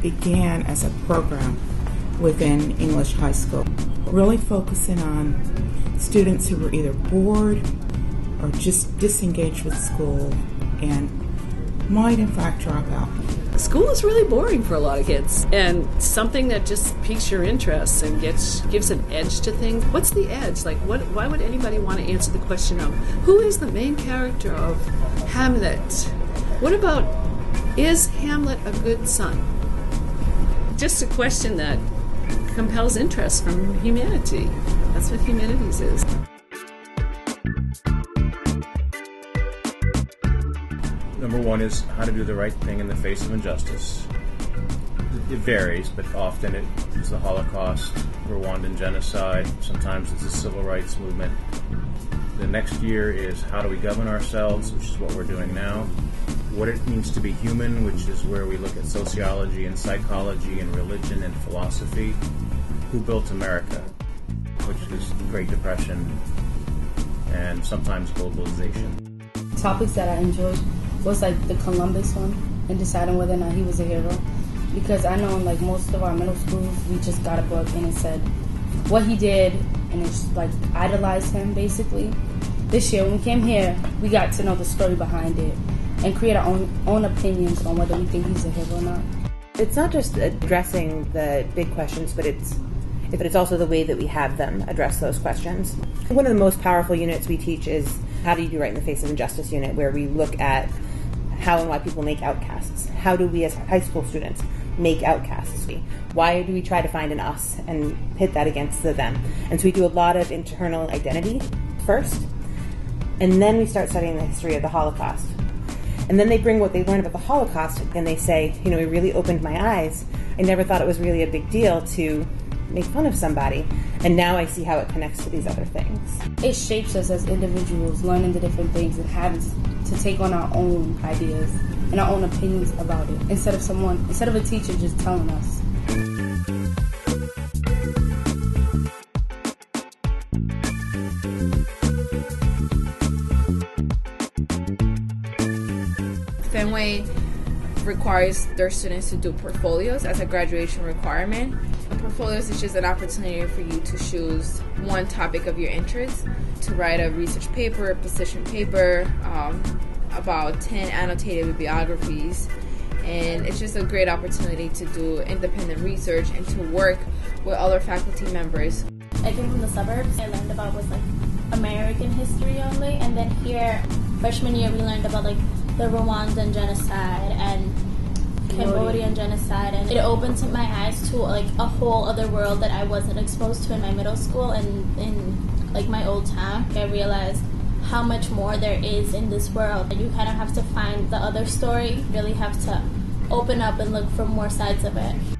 began as a program within English High School, really focusing on students who were either bored or just disengaged with school and might in fact drop out. School is really boring for a lot of kids, and something that just piques your interest and gets gives an edge to things. What's the edge? Like, what? Why would anybody want to answer the question of who is the main character of Hamlet? What about is Hamlet a good son? Just a question that compels interest from humanity. That's what humanities is. Number one is how to do the right thing in the face of injustice. It varies, but often it's the Holocaust, Rwandan genocide, sometimes it's the civil rights movement. The next year is how do we govern ourselves, which is what we're doing now. What it means to be human, which is where we look at sociology and psychology and religion and philosophy. Who built America, which is the Great Depression and sometimes globalization. Topics that I enjoyed was like the Columbus one and deciding whether or not he was a hero. Because I know in like most of our middle schools, we just got a book and it said what he did and it's like idolized him basically. This year when we came here, we got to know the story behind it and create our own own opinions on whether we think he's a hero or not. It's not just addressing the big questions, but it's but it's also the way that we have them address those questions. One of the most powerful units we teach is How Do You Do Right in the Face of Injustice unit, where we look at how and why people make outcasts. How do we as high school students make outcasts? Why do we try to find an us and pit that against the them? And so we do a lot of internal identity first, and then we start studying the history of the Holocaust. And then they bring what they learned about the Holocaust and they say, you know, it really opened my eyes. I never thought it was really a big deal to make fun of somebody. And now I see how it connects to these other things. It shapes us as individuals, learning the different things and having to take on our own ideas and our own opinions about it instead of someone, instead of a teacher just telling us. Fenway requires their students to do portfolios as a graduation requirement. Portfolios is just an opportunity for you to choose one topic of your interest to write a research paper, a position paper, um, about 10 annotated bibliographies. And it's just a great opportunity to do independent research and to work with other faculty members. I came from the suburbs. I learned about was like American history only, and then here, freshman year, we learned about like the Rwandan genocide and Cambodian genocide, and it opened my eyes to like a whole other world that I wasn't exposed to in my middle school and in like my old town. I realized how much more there is in this world. And you kind of have to find the other story. Really have to open up and look for more sides of it.